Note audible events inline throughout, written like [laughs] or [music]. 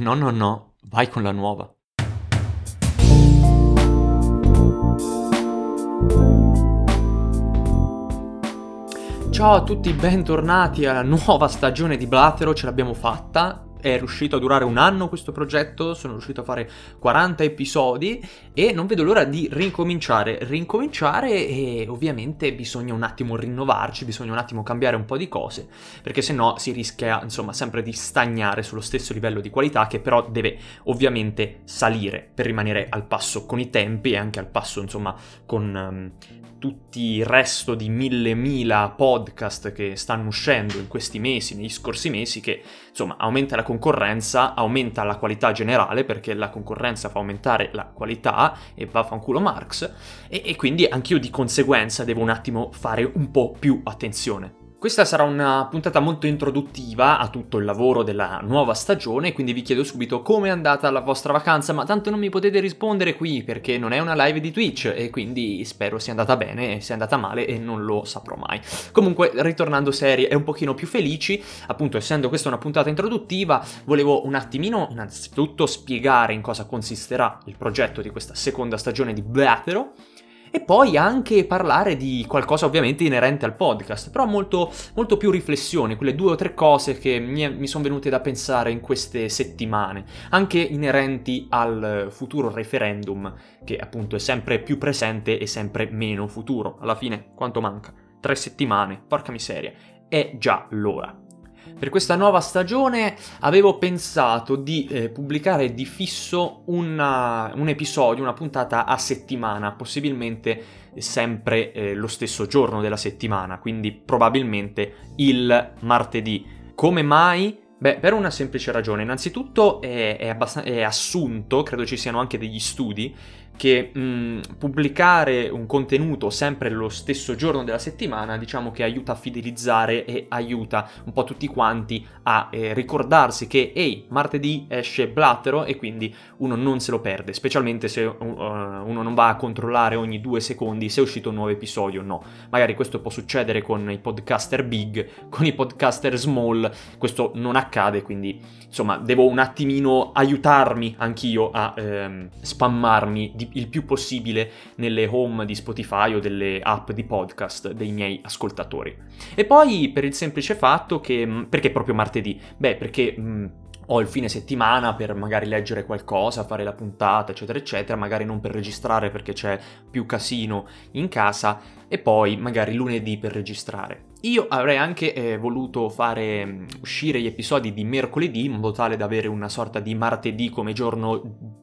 No, no, no, vai con la nuova. Ciao a tutti, bentornati alla [laughs] nuova stagione di Blatero, ce l'abbiamo fatta è riuscito a durare un anno questo progetto, sono riuscito a fare 40 episodi e non vedo l'ora di rincominciare, rincominciare e ovviamente bisogna un attimo rinnovarci, bisogna un attimo cambiare un po' di cose, perché se no si rischia insomma sempre di stagnare sullo stesso livello di qualità che però deve ovviamente salire per rimanere al passo con i tempi e anche al passo insomma con um, tutti il resto di mille mila podcast che stanno uscendo in questi mesi, negli scorsi mesi, che insomma aumenta la concorrenza, aumenta la qualità generale, perché la concorrenza fa aumentare la qualità e va culo Marx, e, e quindi anch'io di conseguenza devo un attimo fare un po' più attenzione. Questa sarà una puntata molto introduttiva a tutto il lavoro della nuova stagione, quindi vi chiedo subito come è andata la vostra vacanza, ma tanto non mi potete rispondere qui perché non è una live di Twitch e quindi spero sia andata bene, sia andata male e non lo saprò mai. Comunque, ritornando serie e un pochino più felici, appunto essendo questa una puntata introduttiva, volevo un attimino innanzitutto spiegare in cosa consisterà il progetto di questa seconda stagione di Blatero e poi anche parlare di qualcosa ovviamente inerente al podcast, però molto, molto più riflessione, quelle due o tre cose che mi, mi sono venute da pensare in queste settimane, anche inerenti al futuro referendum, che appunto è sempre più presente e sempre meno futuro. Alla fine, quanto manca? Tre settimane, porca miseria, è già l'ora. Per questa nuova stagione avevo pensato di eh, pubblicare di fisso una, un episodio, una puntata a settimana, possibilmente sempre eh, lo stesso giorno della settimana, quindi probabilmente il martedì. Come mai? Beh, per una semplice ragione. Innanzitutto è, è, abbast- è assunto, credo ci siano anche degli studi, che mh, pubblicare un contenuto sempre lo stesso giorno della settimana diciamo che aiuta a fidelizzare e aiuta un po' tutti quanti a eh, ricordarsi che ehi, martedì esce Blattero e quindi uno non se lo perde, specialmente se uh, uno non va a controllare ogni due secondi se è uscito un nuovo episodio o no. Magari questo può succedere con i podcaster big, con i podcaster small, questo non accade, quindi insomma devo un attimino aiutarmi anch'io a ehm, spammarmi di il più possibile nelle home di Spotify o delle app di podcast dei miei ascoltatori. E poi per il semplice fatto che... Mm, perché proprio martedì? Beh, perché... Mh, mm, ho il fine settimana per magari leggere qualcosa, fare la puntata, eccetera, eccetera, magari non per registrare perché c'è più casino in casa, e poi magari lunedì per registrare. Io avrei anche eh, voluto fare um, uscire gli episodi di mercoledì in modo tale da avere una sorta di martedì come giorno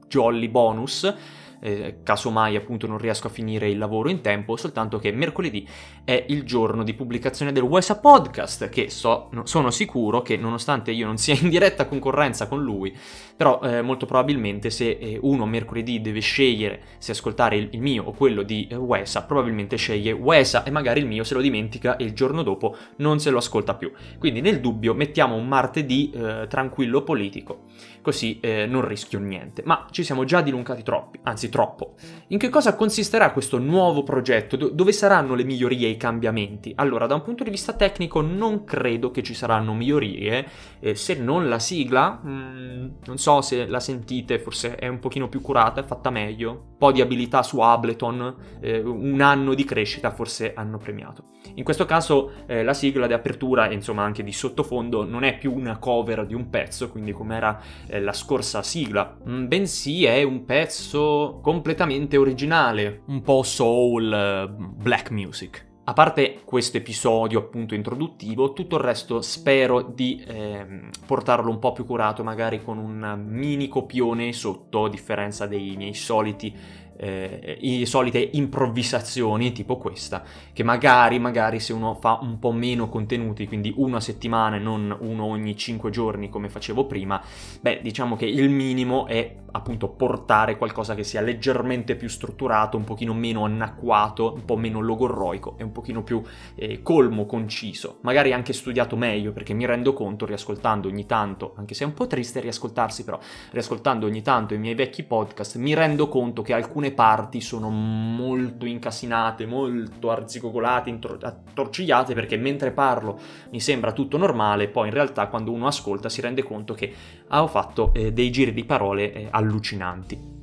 jolly bonus, eh, casomai appunto non riesco a finire il lavoro in tempo, soltanto che mercoledì è il giorno di pubblicazione del WESA Podcast, che so, sono sicuro che nonostante io non sia in diretta concorrenza con lui, però eh, molto probabilmente se eh, uno mercoledì deve scegliere se ascoltare il, il mio o quello di eh, WESA, probabilmente sceglie WESA e magari il mio se lo dimentica e il giorno dopo non se lo ascolta più. Quindi nel dubbio mettiamo un martedì eh, tranquillo politico, così eh, non rischio niente. Ma ci siamo già dilungati troppi, anzi anzi troppo. In che cosa consisterà questo nuovo progetto? Do- dove saranno le migliorie e i cambiamenti? Allora, da un punto di vista tecnico non credo che ci saranno migliorie, eh, se non la sigla, mh, mm, non so se la sentite, forse è un pochino più curata, è fatta meglio, un po' di abilità su Ableton, eh, un anno di crescita forse hanno premiato. In questo caso eh, la sigla di apertura e insomma anche di sottofondo non è più una cover di un pezzo, quindi come era eh, la scorsa sigla, mm, bensì è un pezzo completamente originale, un po' soul, eh, black music. A parte questo episodio appunto introduttivo, tutto il resto spero di eh, portarlo un po' più curato, magari con un mini copione sotto, a differenza dei miei soliti eh, le solite improvvisazioni tipo questa, che magari, magari se uno fa un po' meno contenuti, quindi uno a settimana e non uno ogni 5 giorni come facevo prima, beh, diciamo che il minimo è appunto portare qualcosa che sia leggermente più strutturato, un pochino meno anacquato, un po' meno logorroico e un pochino più eh, colmo, conciso, magari anche studiato meglio, perché mi rendo conto riascoltando ogni tanto, anche se è un po' triste riascoltarsi però, riascoltando ogni tanto i miei vecchi podcast, mi rendo conto che alcune alcune parti sono molto incasinate, molto arzigogolate, intro- attorcigliate, perché mentre parlo mi sembra tutto normale, poi in realtà quando uno ascolta si rende conto che ho fatto eh, dei giri di parole eh, allucinanti.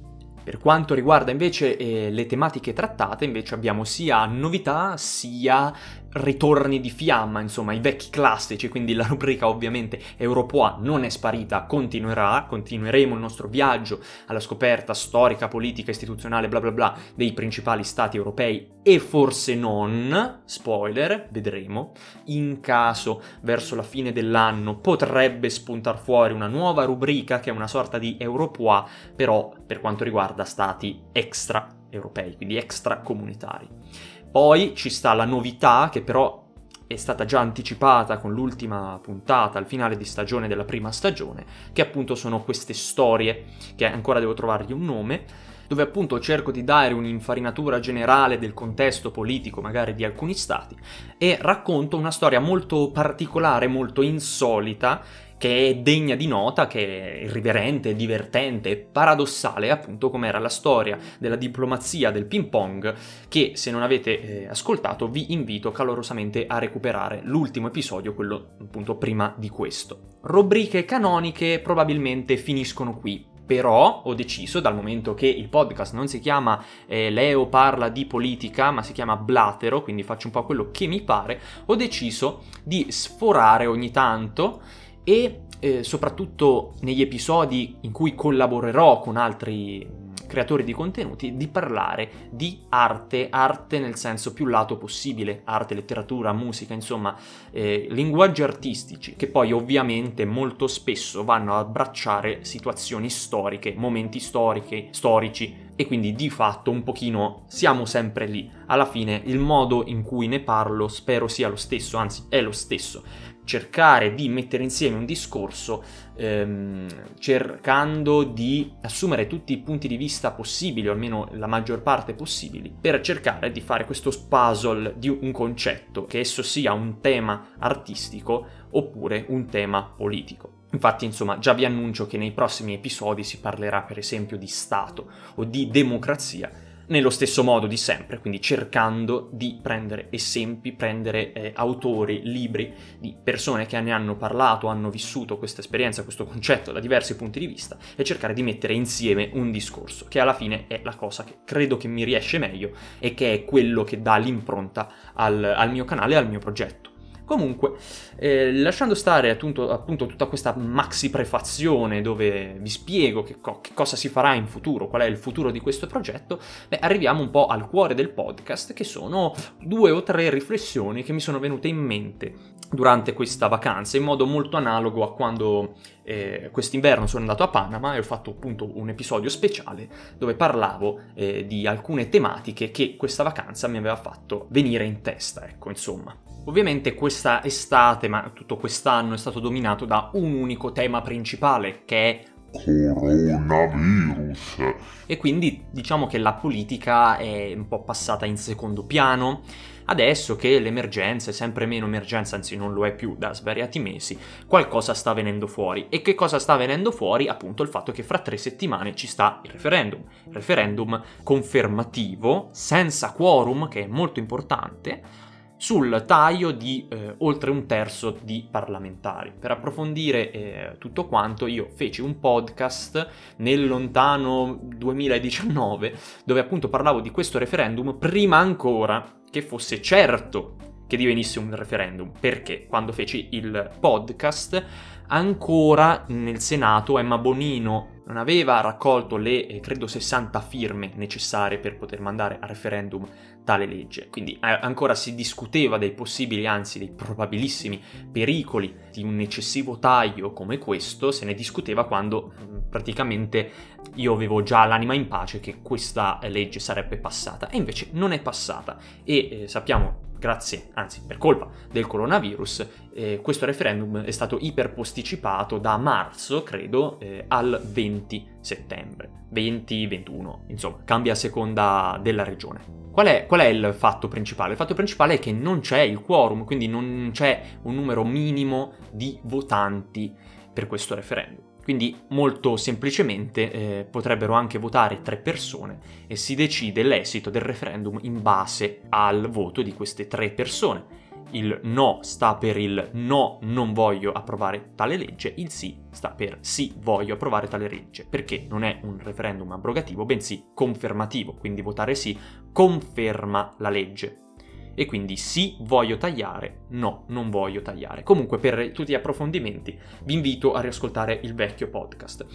Per quanto riguarda invece eh, le tematiche trattate, invece abbiamo sia novità sia ritorni di fiamma, insomma, i vecchi classici, quindi la rubrica ovviamente Europoa non è sparita, continuerà, continueremo il nostro viaggio alla scoperta storica, politica, istituzionale, bla bla bla, dei principali stati europei e forse non, spoiler, vedremo, in caso verso la fine dell'anno potrebbe spuntar fuori una nuova rubrica che è una sorta di Europoa, però per quanto riguarda stati extra europei, quindi extracomunitari. Poi ci sta la novità che però è stata già anticipata con l'ultima puntata al finale di stagione della prima stagione, che appunto sono queste storie, che ancora devo trovargli un nome, dove appunto cerco di dare un'infarinatura generale del contesto politico magari di alcuni stati e racconto una storia molto particolare, molto insolita che è degna di nota, che è irriverente, divertente, paradossale, appunto come era la storia della diplomazia del ping pong, che se non avete eh, ascoltato vi invito calorosamente a recuperare l'ultimo episodio, quello appunto prima di questo. Rubriche canoniche probabilmente finiscono qui, però ho deciso, dal momento che il podcast non si chiama eh, Leo parla di politica, ma si chiama Blatero, quindi faccio un po' quello che mi pare, ho deciso di sforare ogni tanto e eh, soprattutto negli episodi in cui collaborerò con altri creatori di contenuti di parlare di arte, arte nel senso più lato possibile, arte, letteratura, musica, insomma, eh, linguaggi artistici che poi ovviamente molto spesso vanno a abbracciare situazioni storiche, momenti storiche, storici e quindi di fatto un pochino siamo sempre lì. Alla fine il modo in cui ne parlo spero sia lo stesso, anzi è lo stesso cercare di mettere insieme un discorso ehm, cercando di assumere tutti i punti di vista possibili, o almeno la maggior parte possibili, per cercare di fare questo puzzle di un concetto, che esso sia un tema artistico oppure un tema politico. Infatti, insomma, già vi annuncio che nei prossimi episodi si parlerà per esempio di Stato o di democrazia, nello stesso modo di sempre, quindi cercando di prendere esempi, prendere eh, autori, libri di persone che ne hanno parlato, hanno vissuto questa esperienza, questo concetto da diversi punti di vista e cercare di mettere insieme un discorso, che alla fine è la cosa che credo che mi riesce meglio e che è quello che dà l'impronta al, al mio canale e al mio progetto. Comunque, eh, lasciando stare appunto, appunto, tutta questa maxi prefazione dove vi spiego che, co- che, cosa si farà in futuro, qual è il futuro di questo progetto, beh, arriviamo un po' al cuore del podcast, che sono due o tre riflessioni che mi sono venute in mente durante questa vacanza, in modo molto analogo a quando eh, quest'inverno sono andato a Panama e ho fatto appunto un episodio speciale dove parlavo eh, di alcune tematiche che questa vacanza mi aveva fatto venire in testa, ecco, insomma. Ovviamente questa estate, ma tutto quest'anno è stato dominato da un unico tema principale che è coronavirus. E quindi diciamo che la politica è un po' passata in secondo piano. Adesso che l'emergenza è sempre meno emergenza, anzi non lo è più da svariati mesi, qualcosa sta venendo fuori. E che cosa sta venendo fuori? Appunto il fatto che fra tre settimane ci sta il referendum. Referendum confermativo, senza quorum, che è molto importante, sul taglio di eh, oltre un terzo di parlamentari. Per approfondire eh, tutto quanto io feci un podcast nel lontano 2019 dove appunto parlavo di questo referendum prima ancora che fosse certo che divenisse un referendum. Perché quando feci il podcast ancora nel Senato Emma Bonino non aveva raccolto le, eh, credo, 60 firme necessarie per poter mandare a referendum tale legge. Quindi ancora si discuteva dei possibili, anzi dei probabilissimi pericoli di un eccessivo taglio come questo, se ne discuteva quando mm, praticamente io avevo già l'anima in pace che questa legge sarebbe passata e invece non è passata e eh, sappiamo grazie, anzi per colpa del coronavirus, eh, questo referendum è stato iperposticipato da marzo, credo, eh, al 20 settembre. 20-21, insomma, cambia a seconda della regione. Qual è, qual è, il fatto principale? Il fatto principale è che non c'è il quorum, quindi non c'è un numero minimo di votanti per questo referendum. Quindi molto semplicemente eh, potrebbero anche votare tre persone e si decide l'esito del referendum in base al voto di queste tre persone. Il no sta per il no, non voglio approvare tale legge, il sì sta per sì, voglio approvare tale legge, perché non è un referendum abrogativo, bensì confermativo, quindi votare sì conferma la legge e quindi sì, voglio tagliare, no, non voglio tagliare. Comunque per tutti gli approfondimenti vi invito a riascoltare il vecchio podcast.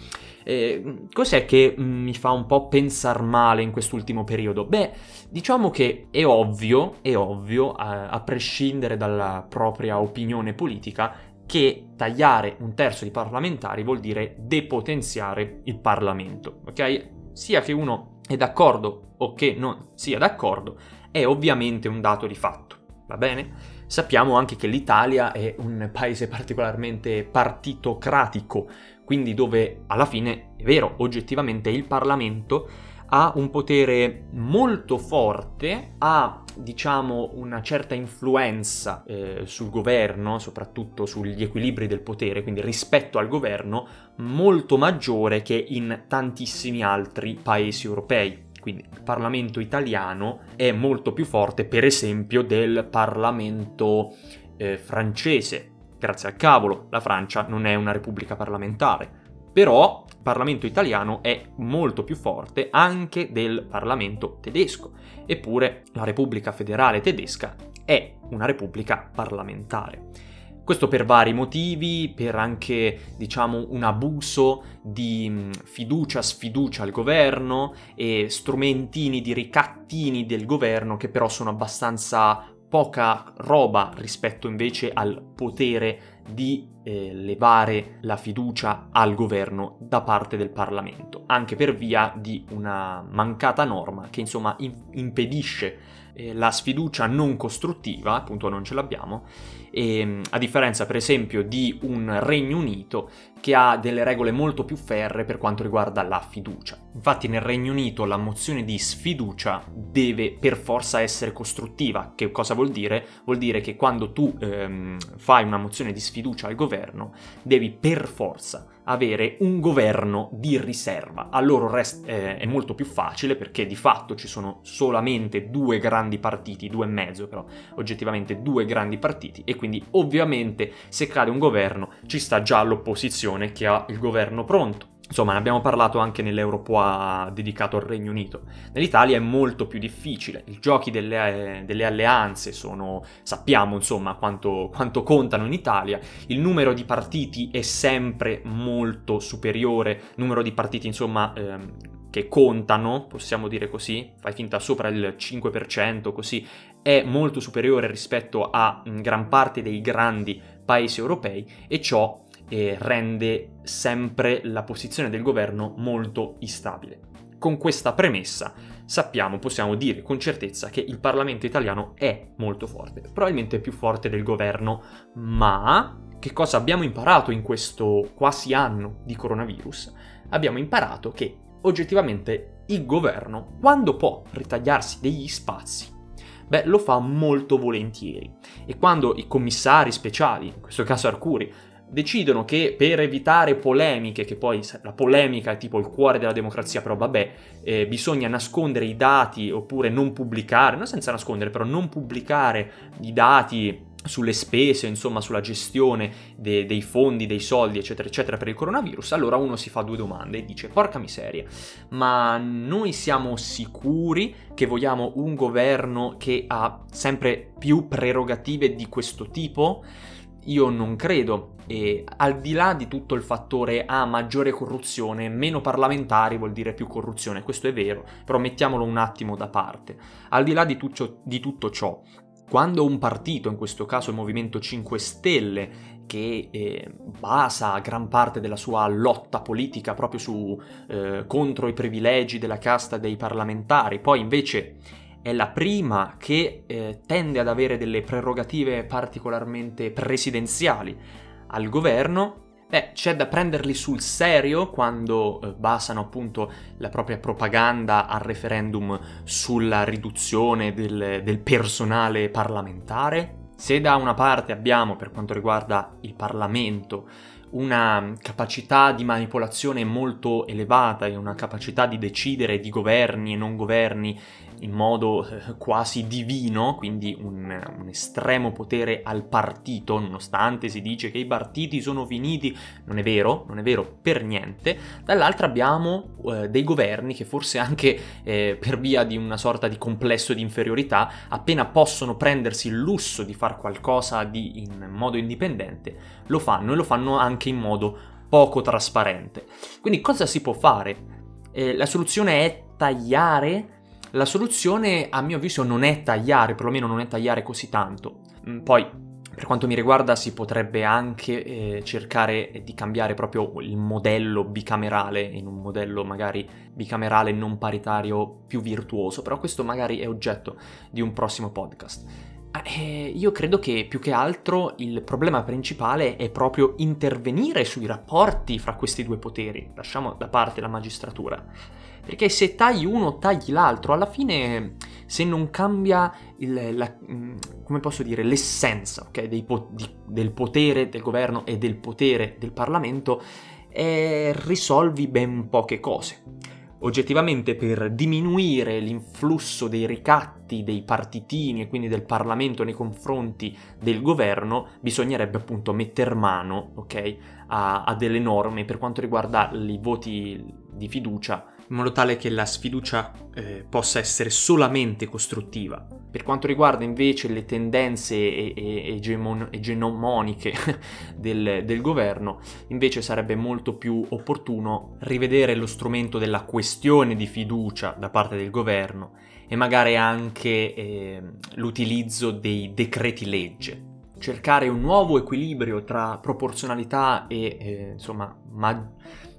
Eh, cos'è che mm, mi fa un po' pensare male in quest'ultimo periodo? Beh, diciamo che è ovvio, è ovvio, a, a prescindere dalla propria opinione politica, che tagliare un terzo di parlamentari vuol dire depotenziare il Parlamento, ok? Sia che uno è d'accordo o che non sia d'accordo, è ovviamente un dato di fatto, va bene? Sappiamo anche che l'Italia è un paese particolarmente partitocratico, quindi dove alla fine, è vero, oggettivamente il Parlamento ha un potere molto forte, ha diciamo una certa influenza eh, sul governo, soprattutto sugli equilibri del potere, quindi rispetto al governo, molto maggiore che in tantissimi altri paesi europei. Quindi il Parlamento italiano è molto più forte, per esempio, del Parlamento eh, francese. Grazie al cavolo, la Francia non è una repubblica parlamentare. Però il Parlamento italiano è molto più forte anche del Parlamento tedesco. Eppure la Repubblica federale tedesca è una repubblica parlamentare. Questo per vari motivi, per anche, diciamo, un abuso di mm, fiducia, sfiducia al governo e strumentini di ricattini del governo che però sono abbastanza poca roba rispetto invece al potere di eh, levare la fiducia al governo da parte del Parlamento, anche per via di una mancata norma che insomma in- impedisce eh, la sfiducia non costruttiva, appunto non ce l'abbiamo, e, ehm, a differenza per esempio di un Regno Unito che ha delle regole molto più ferre per quanto riguarda la fiducia. Infatti nel Regno Unito la mozione di sfiducia deve per forza essere costruttiva. Che cosa vuol dire? Vuol dire che quando tu ehm, fai una mozione di sfiducia al governo devi per forza avere un governo di riserva. A loro rest- eh, è molto più facile perché di fatto ci sono solamente due grandi partiti, due e mezzo però, oggettivamente due grandi partiti e quindi ovviamente se cade un governo ci sta già l'opposizione che ha il governo pronto. Insomma, ne abbiamo parlato anche nell'Europoa dedicato al Regno Unito. Nell'Italia è molto più difficile. I giochi delle, delle alleanze sono. sappiamo insomma quanto, quanto, contano in Italia. Il numero di partiti è sempre molto superiore. Numero di partiti, insomma. Ehm, che contano, possiamo dire così, fai finta sopra il 5%, così, è molto superiore rispetto a gran parte dei grandi paesi europei e ciò e rende sempre la posizione del governo molto instabile. Con questa premessa sappiamo, possiamo dire con certezza che il Parlamento italiano è molto forte, probabilmente più forte del governo, ma che cosa abbiamo imparato in questo quasi anno di coronavirus? Abbiamo imparato che oggettivamente il governo, quando può ritagliarsi degli spazi, beh, lo fa molto volentieri. E quando i commissari speciali, in questo caso Arcuri, decidono che per evitare polemiche, che poi la polemica è tipo il cuore della democrazia, però vabbè, eh, bisogna nascondere i dati oppure non pubblicare, non senza nascondere, però non pubblicare i dati sulle spese, insomma sulla gestione de- dei fondi, dei soldi, eccetera, eccetera per il coronavirus, allora uno si fa due domande e dice, porca miseria, ma noi siamo sicuri che vogliamo un governo che ha sempre più prerogative di questo tipo? Io non credo. E al di là di tutto il fattore A, ah, maggiore corruzione, meno parlamentari vuol dire più corruzione, questo è vero, però mettiamolo un attimo da parte. Al di là di tutto, di tutto ciò, quando un partito, in questo caso il Movimento 5 Stelle, che eh, basa gran parte della sua lotta politica proprio su, eh, contro i privilegi della casta dei parlamentari, poi invece è la prima che eh, tende ad avere delle prerogative particolarmente presidenziali al governo, beh, c'è da prenderli sul serio quando eh, basano appunto la propria propaganda al referendum sulla riduzione del, del personale parlamentare. Se da una parte abbiamo, per quanto riguarda il Parlamento, una capacità di manipolazione molto elevata e una capacità di decidere di governi e non governi in modo eh, quasi divino, quindi un, un, estremo potere al partito, nonostante si dice che i partiti sono finiti, non è vero, non è vero per niente. Dall'altra abbiamo eh, dei governi che forse anche eh, per via di una sorta di complesso di inferiorità, appena possono prendersi il lusso di fare qualcosa di, in modo indipendente, lo fanno e lo fanno anche in modo poco trasparente. Quindi cosa si può fare? Eh, la soluzione è tagliare la soluzione, a mio avviso, non è tagliare, perlomeno non è tagliare così tanto. Mm, poi, per quanto mi riguarda, si potrebbe anche eh, cercare di cambiare proprio il modello bicamerale in un modello magari bicamerale non paritario più virtuoso, però questo magari è oggetto di un prossimo podcast. Eh, io credo che più che altro il problema principale è proprio intervenire sui rapporti fra questi due poteri, lasciamo da parte la magistratura. Perché se tagli uno, tagli l'altro. Alla fine, se non cambia il, la, mm, come posso dire, l'essenza okay, po- di, del potere del governo e del potere del Parlamento, eh, risolvi ben poche cose. Oggettivamente per diminuire l'influsso dei ricatti dei partitini e quindi del Parlamento nei confronti del governo bisognerebbe appunto metter mano okay, a, a delle norme per quanto riguarda i voti di fiducia in modo tale che la sfiducia eh, possa essere solamente costruttiva. Per quanto riguarda invece le tendenze egemon- egemoniche [laughs] del, del governo, invece sarebbe molto più opportuno rivedere lo strumento della questione di fiducia da parte del governo e magari anche eh, l'utilizzo dei decreti legge cercare un nuovo equilibrio tra proporzionalità e eh, insomma ma-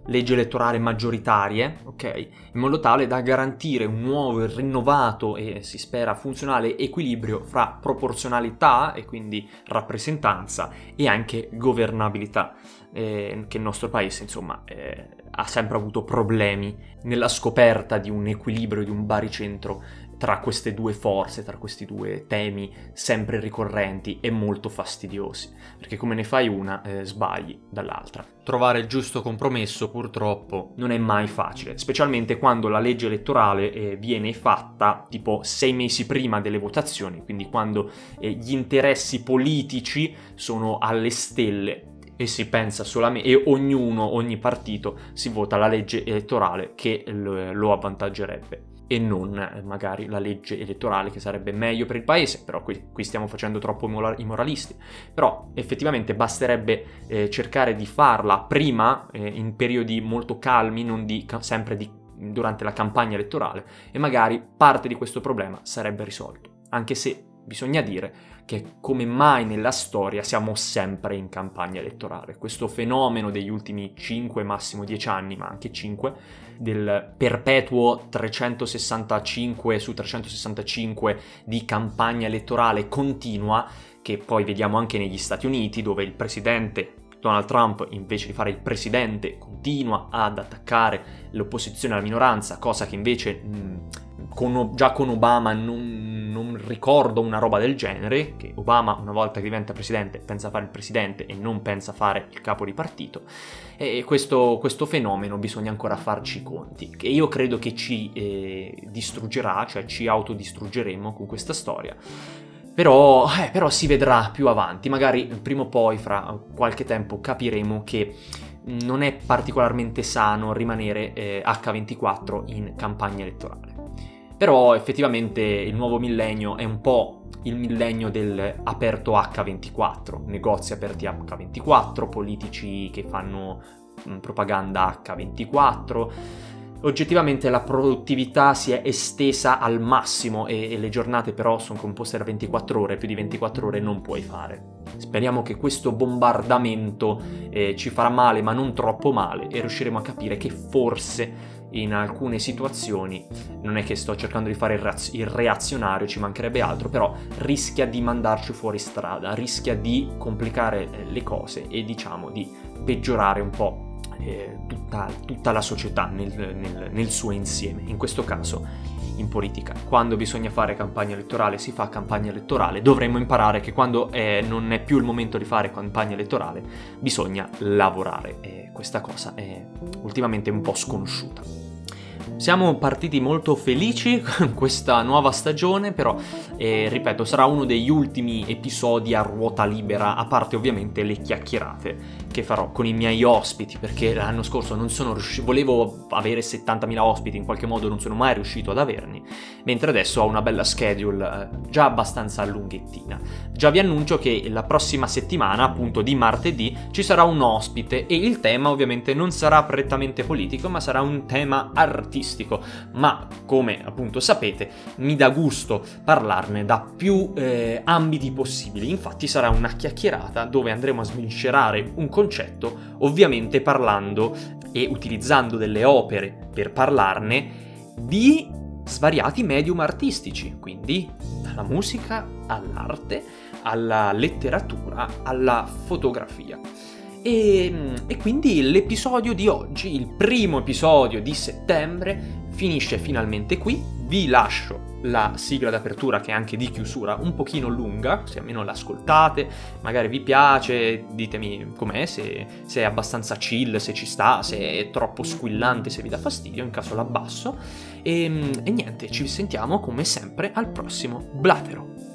leggi elettorali maggioritarie, ok? In modo tale da garantire un nuovo e rinnovato e si spera funzionale equilibrio fra proporzionalità e quindi rappresentanza e anche governabilità, eh, che il nostro paese insomma eh, ha sempre avuto problemi nella scoperta di un equilibrio, di un baricentro tra queste due forze, tra questi due temi sempre ricorrenti e molto fastidiosi, perché come ne fai una eh, sbagli dall'altra. Trovare il giusto compromesso purtroppo non è mai facile, specialmente quando la legge elettorale eh, viene fatta tipo sei mesi prima delle votazioni, quindi quando eh, gli interessi politici sono alle stelle e si pensa solamente e ognuno, ogni partito si vota la legge elettorale che lo avvantaggerebbe e non eh, magari la legge elettorale che sarebbe meglio per il paese, però qui, qui stiamo facendo troppo i moralisti. Però effettivamente basterebbe eh, cercare di farla prima, eh, in periodi molto calmi, non di, sempre di, durante la campagna elettorale, e magari parte di questo problema sarebbe risolto. Anche se bisogna dire che come mai nella storia siamo sempre in campagna elettorale. Questo fenomeno degli ultimi 5, massimo 10 anni, ma anche 5, del perpetuo 365 su 365 di campagna elettorale continua, che poi vediamo anche negli Stati Uniti, dove il presidente Donald Trump, invece di fare il presidente, continua ad attaccare l'opposizione alla minoranza, cosa che invece mh, con, già con Obama non, ricordo una roba del genere, che Obama una volta che diventa presidente pensa a fare il presidente e non pensa a fare il capo di partito, e questo, questo fenomeno bisogna ancora farci i conti, che io credo che ci eh, distruggerà, cioè ci autodistruggeremo con questa storia. Però, eh, però si vedrà più avanti, magari prima o poi, fra qualche tempo, capiremo che non è particolarmente sano rimanere eh, H24 in campagna elettorale. Però effettivamente il nuovo millennio è un po' il millennio del aperto H24, negozi aperti H24, politici che fanno propaganda H24. Oggettivamente la produttività si è estesa al massimo e, e, le giornate però sono composte da 24 ore, più di 24 ore non puoi fare. Speriamo che questo bombardamento eh, ci farà male ma non troppo male e riusciremo a capire che forse in alcune situazioni, non è che sto cercando di fare il, reaz- il, reazionario, ci mancherebbe altro, però rischia di mandarci fuori strada, rischia di complicare eh, le cose e diciamo di peggiorare un po' eh, tutta, tutta, la società nel, nel, nel suo insieme. In questo caso in politica. Quando bisogna fare campagna elettorale si fa campagna elettorale, dovremmo imparare che quando eh, non è più il momento di fare campagna elettorale bisogna lavorare e questa cosa è ultimamente un po' sconosciuta. Siamo partiti molto felici [laughs] con questa nuova stagione, però, eh, ripeto, sarà uno degli ultimi episodi a ruota libera, a parte ovviamente le chiacchierate che farò con i miei ospiti, perché l'anno scorso non sono riuscito, volevo avere 70.000 ospiti, in qualche modo non sono mai riuscito ad averni, mentre adesso ho una bella schedule eh, già abbastanza lunghettina. Già vi annuncio che la prossima settimana, appunto di martedì, ci sarà un ospite e il tema ovviamente non sarà prettamente politico, ma sarà un tema artistico, ma come appunto sapete mi dà gusto parlarne da più eh, ambiti possibili, infatti sarà una chiacchierata dove andremo a sviscerare un concetto, ovviamente parlando e utilizzando delle opere per parlarne di svariati medium artistici, quindi dalla musica all'arte, alla letteratura, alla fotografia. E, e, quindi l'episodio di oggi, il primo episodio di settembre, finisce finalmente qui. Vi lascio la sigla d'apertura che è anche di chiusura un pochino lunga, se almeno l'ascoltate, magari vi piace, ditemi com'è, se, se è abbastanza chill, se ci sta, se è troppo squillante, se vi dà fastidio, in caso l'abbasso. E, e niente, ci sentiamo come sempre al prossimo Blatero.